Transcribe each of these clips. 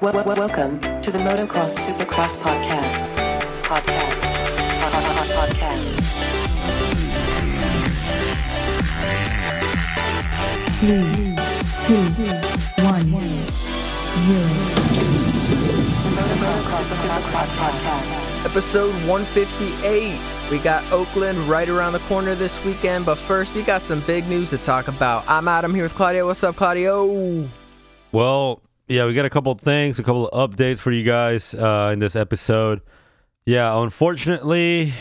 Wel- wel- welcome to the Motocross Supercross podcast. Podcast. Pod- pod- pod- Podcast. three, two, one, zero. Motocross Supercross podcast. Episode 158. We got Oakland right around the corner this weekend, but first we got some big news to talk about. I'm Adam here with Claudio. What's up, Claudio? Well, yeah, we got a couple things, a couple of updates for you guys uh, in this episode. Yeah, unfortunately,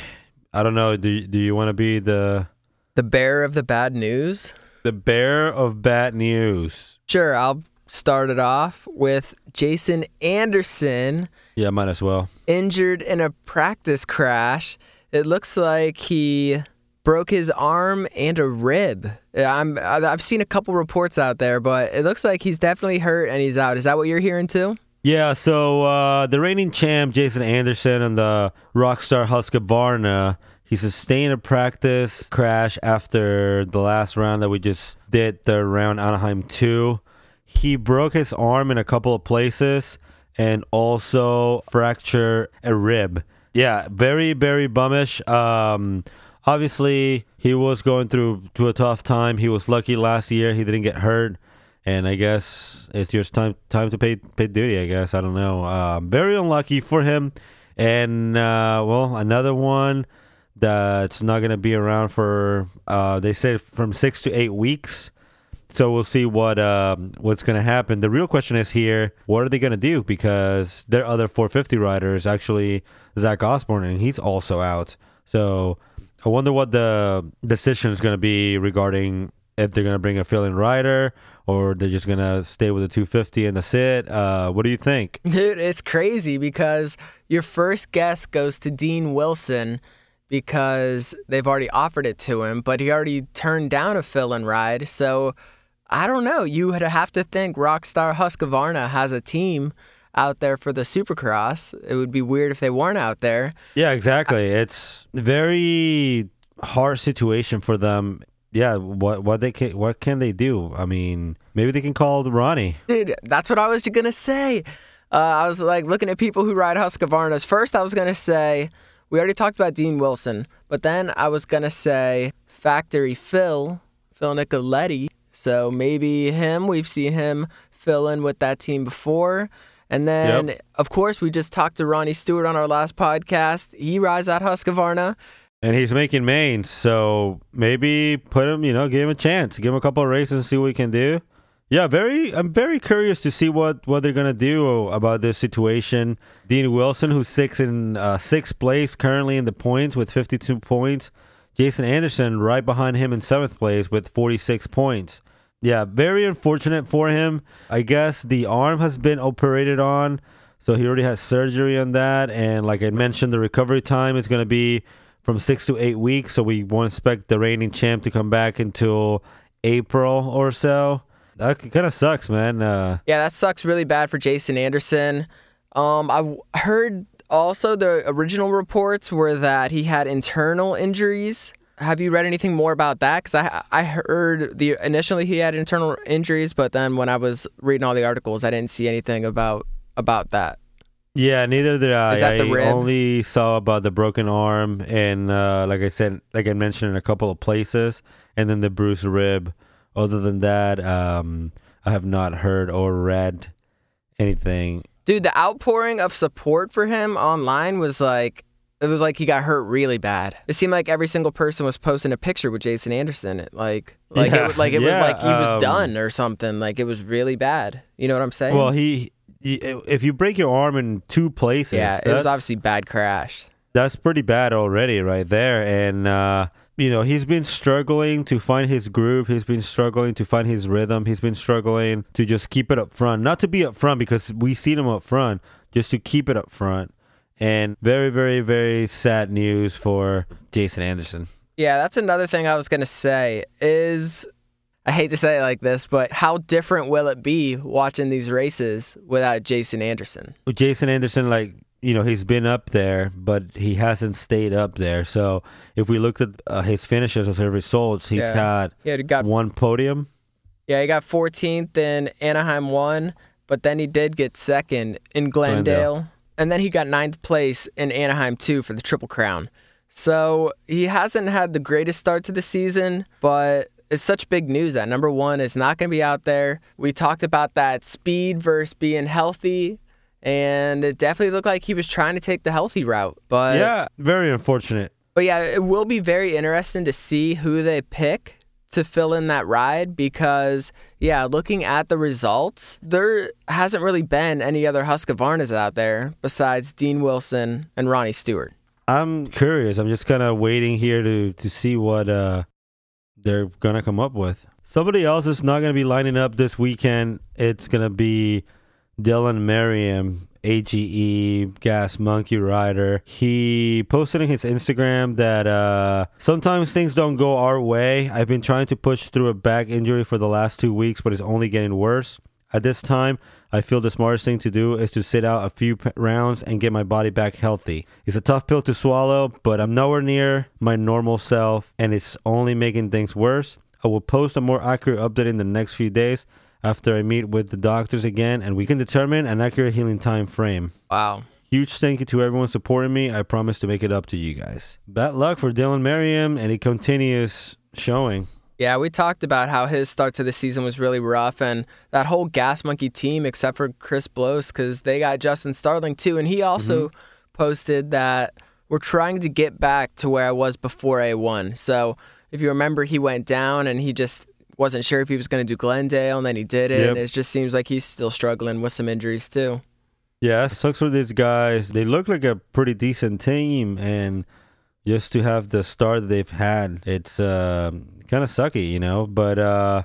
I don't know. Do do you want to be the The bearer of the bad news? the bearer of bad news? Sure, I'll start it off with Jason Anderson Yeah, might as well. injured in a practice crash. It looks like he broke his arm and a rib. I'm I've seen a couple reports out there, but it looks like he's definitely hurt and he's out. Is that what you're hearing too? Yeah, so uh, the reigning champ Jason Anderson and the Rockstar Husqvarna, he sustained a practice crash after the last round that we just did, the round Anaheim 2. He broke his arm in a couple of places and also fractured a rib. Yeah, very, very bummish. Um, obviously, he was going through to a tough time. He was lucky last year; he didn't get hurt and I guess it's just time time to pay pay duty. I guess I don't know. Um, very unlucky for him, and uh, well, another one that's not gonna be around for uh, they said from six to eight weeks. So we'll see what um, what's gonna happen. The real question is here: what are they gonna do? Because their other 450 riders, actually Zach Osborne, and he's also out. So I wonder what the decision is gonna be regarding if they're gonna bring a fill-in rider or they're just gonna stay with the 250 and that's it. Uh, what do you think? Dude, it's crazy because your first guess goes to Dean Wilson because they've already offered it to him, but he already turned down a fill in ride. So I don't know. You would have to think Rockstar Husqvarna has a team out there for the Supercross. It would be weird if they weren't out there. Yeah, exactly. It's a very hard situation for them. Yeah, what what they can what can they do? I mean, maybe they can call Ronnie. Dude, that's what I was gonna say. Uh, I was like looking at people who ride Husqvarnas. First, I was gonna say we already talked about Dean Wilson, but then I was gonna say Factory Phil, Phil Nicoletti. So maybe him. We've seen him fill in with that team before. And then, Yep. of course, we just talked to Ronnie Stewart on our last podcast. He rides at Husqvarna. And he's making mains, so maybe put him, you know, give him a chance, give him a couple of races and see what he can do. Yeah, very. I'm very curious to see what what they're gonna do about this situation. Dean Wilson, who's six in uh, sixth place currently in the points with 52 points. Jason Anderson right behind him in seventh place with 46 points. Yeah, very unfortunate for him. I guess the arm has been operated on, so he already has surgery on that. And like I mentioned, the recovery time is going to be from six to eight weeks. So we won't expect the reigning champ to come back until April or so. That kind of sucks, man. Uh, Yeah, that sucks really bad for Jason Anderson. Um, I heard also the original reports were that he had internal injuries. Have you read anything more about that? Because I I heard the initially he had internal injuries, but then when I was reading all the articles, I didn't see anything about about that. Yeah, neither did I. Is that the I rib? only saw about the broken arm and uh, like I said, like I mentioned in a couple of places, and then the bruised rib. Other than that, um, I have not heard or read anything. Dude, the outpouring of support for him online was like it was like he got hurt really bad. It seemed like every single person was posting a picture with Jason Anderson. It, like like Yeah, it, like it yeah, was like he was um, done or something. Like it was really bad. You know what I'm saying? Well, he, he if you break your arm in two places, yeah, it was obviously bad crash. that's pretty bad already right there and uh you know he's been struggling to find his groove he's been struggling to find his rhythm he's been struggling to just keep it up front not to be up front because we seen him up front just to keep it up front and very very very sad news for jason anderson Yeah, that's another thing I was gonna say is I hate to say it like this, but how different will it be watching these races without Jason Anderson? jason anderson like you know he's been up there, but he hasn't stayed up there. So if we looked at uh, his finishes of his results, he's Yeah. had He had got one podium. yeah, he got 14th in Anaheim one, but then he did get second in Glendale, Glendale. And then he got ninth place in Anaheim too for the Triple Crown. So he hasn't had the greatest start to the season, but it's such big news that number one is not going to be out there. We talked about that speed versus being healthy, and it definitely looked like he was trying to take the healthy route. But yeah, very unfortunate. but yeah, it will be very interesting to see who they pick to fill in that ride because, yeah, looking at the results, there hasn't really been any other Husqvarnas out there besides Dean Wilson and Ronnie Stewart. I'm curious. I'm just kind of waiting here to to see what uh they're gonna come up with. Somebody else is not gonna be lining up this weekend. It's gonna be Dylan Merriam, AGE Gas Monkey Rider. He posted on his Instagram that uh, sometimes things don't go our way. I've been trying to push through a back injury for the last two weeks, but it's only getting worse. At this time, I feel the smartest thing to do is to sit out a few rounds and get my body back healthy. It's a tough pill to swallow, but I'm nowhere near my normal self, and it's only making things worse. I will post a more accurate update in the next few days after I meet with the doctors again, and we can determine an accurate healing time frame. Wow. Huge thank you to everyone supporting me. I promise to make it up to you guys. Bad luck for Dylan Merriam, and he continues showing. Yeah, we talked about how his start to the season was really rough, and that whole Gas Monkey team, except for Chris Blose, because they got Justin Starling too, and he also mm-hmm. posted that we're trying to get back to where I was before A1. So if you remember, he went down and he just wasn't sure if he was going to do Glendale, and then he did it. Yep. And it just seems like he's still struggling with some injuries too. Yeah, it sucks for these guys. They look like a pretty decent team, and just to have the start that they've had, it's uh, kind of sucky, you know. But uh,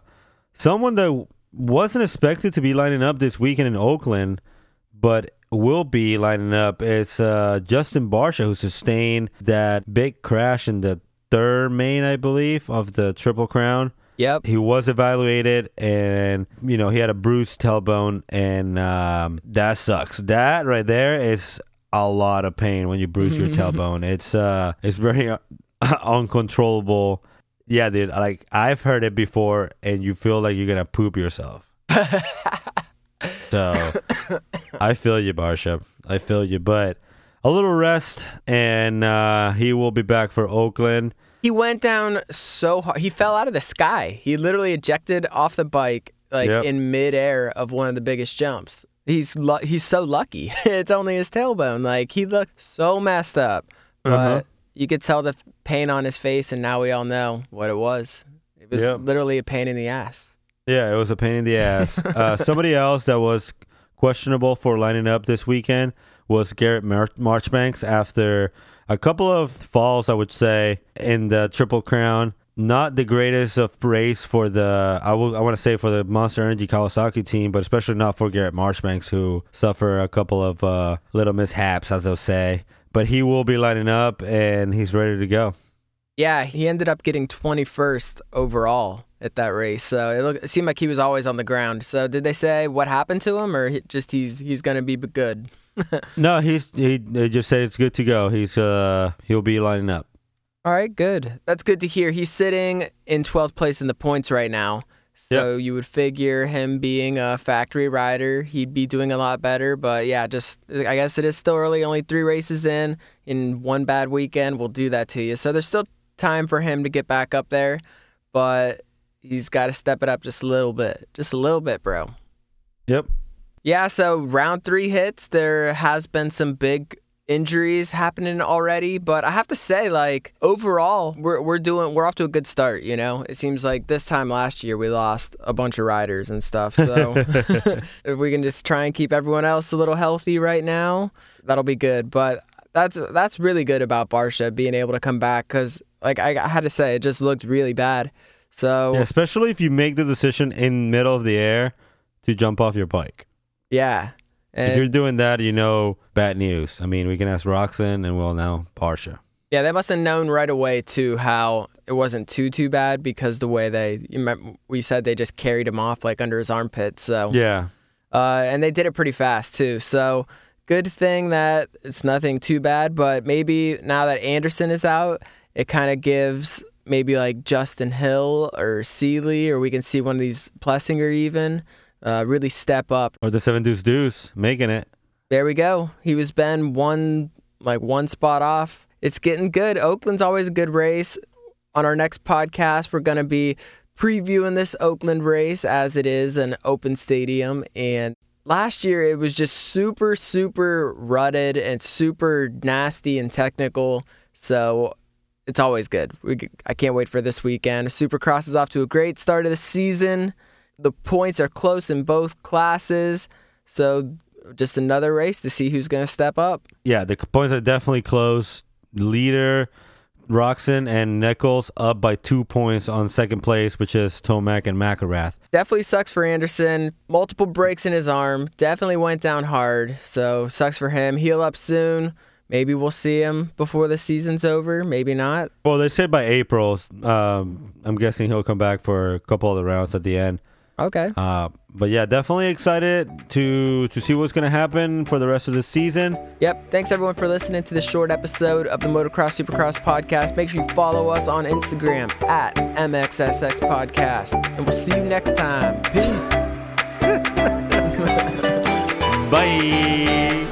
someone that wasn't expected to be lining up this weekend in Oakland, but will be lining up is uh, Justin Barcia, who sustained that big crash in the third main, I believe, of the Triple Crown. Yep. He was evaluated, and you know he had a bruised tailbone, and um, that sucks. That right there is a lot of pain when you bruise your tailbone. It's uh, it's very uh, uncontrollable. Yeah, dude. Like I've heard it before, and you feel like you're gonna poop yourself. so I feel you, Barcia. I feel you, but a little rest, and uh, he will be back for Oakland. He went down so hard. He fell out of the sky. He literally ejected off the bike like Yep. in midair of one of the biggest jumps. He's lu- he's so lucky. it's only his tailbone. Like he looked so messed up, but Uh-huh. you could tell the pain on his face, and now we all know what it was. It was Yep. literally a pain in the ass. Yeah, it was a pain in the ass. uh, somebody else that was questionable for lining up this weekend was Garrett Mar- Marchbanks after a couple of falls, I would say, in the Triple Crown. Not the greatest of race for the I will I want to say for the Monster Energy Kawasaki team, but especially not for Garrett Marchbanks, who suffer a couple of uh, little mishaps, as they'll say. But he will be lining up and he's ready to go. Yeah, he ended up getting 21st overall at that race. So it, looked, it seemed like he was always on the ground. So did they say what happened to him, or just he's he's gonna be good? No, he's he just say it's good to go. He's uh he'll be lining up. All right, good. That's good to hear. He's sitting in 12th place in the points right now. So you would figure him being a factory rider, he'd be doing a lot better. But yeah, just I guess it is still early. Only three races in. In one bad weekend, will do that to you. So there's still time for him to get back up there, but he's got to step it up just a little bit, just a little bit, bro. Yep. Yeah, so round three hits. There has been some big injuries happening already, but I have to say, like overall, we're we're doing we're off to a good start. You know, it seems like this time last year we lost a bunch of riders and stuff. So if we can just try and keep everyone else a little healthy right now, that'll be good. But that's that's really good about Barcia being able to come back because, like I, I had to say, it just looked really bad. So Yeah, especially if you make the decision in middle of the air to jump off your bike. Yeah. if you're doing that, you know bad news. I mean, we can ask Roczen and we'll know Barcia. Yeah, they must have known right away too how it wasn't too too bad because the way they we said they just carried him off like under his armpit. So Yeah. uh, and they did it pretty fast too. So good thing that it's nothing too bad. But maybe now that Anderson is out, it kind of gives maybe like Justin Hill or Seely, or we can see one of these Plessinger even uh, really step up. Or the seven deuce deuce making it. There we go. He was Ben one like one spot off. It's getting good. Oakland's always a good race. On our next podcast, we're gonna be previewing this Oakland race as it is an open stadium. And last year it was just super, super rutted and super nasty and technical. So it's always good. We, I can't wait for this weekend. Supercross is off to a great start of the season. The points are close in both classes. So just another race to see who's going to step up. Yeah, the points are definitely close. Leader Roczen and Nichols up by two points on second place, which is Tomac and McElrath. Definitely sucks for Anderson. Multiple breaks in his arm. Definitely went down hard. So sucks for him. Heal up soon. Maybe we'll see him before the season's over. Maybe not. Well, they said by April. Um, I'm guessing he'll come back for a couple of the rounds at the end. Okay. Uh, but yeah, definitely excited to to see what's gonna happen for the rest of the season. Yep. Thanks everyone for listening to this short episode of the Motocross Supercross podcast. Make sure you follow us on Instagram at MXSX Podcast. And we'll see you next time. Peace. Bye.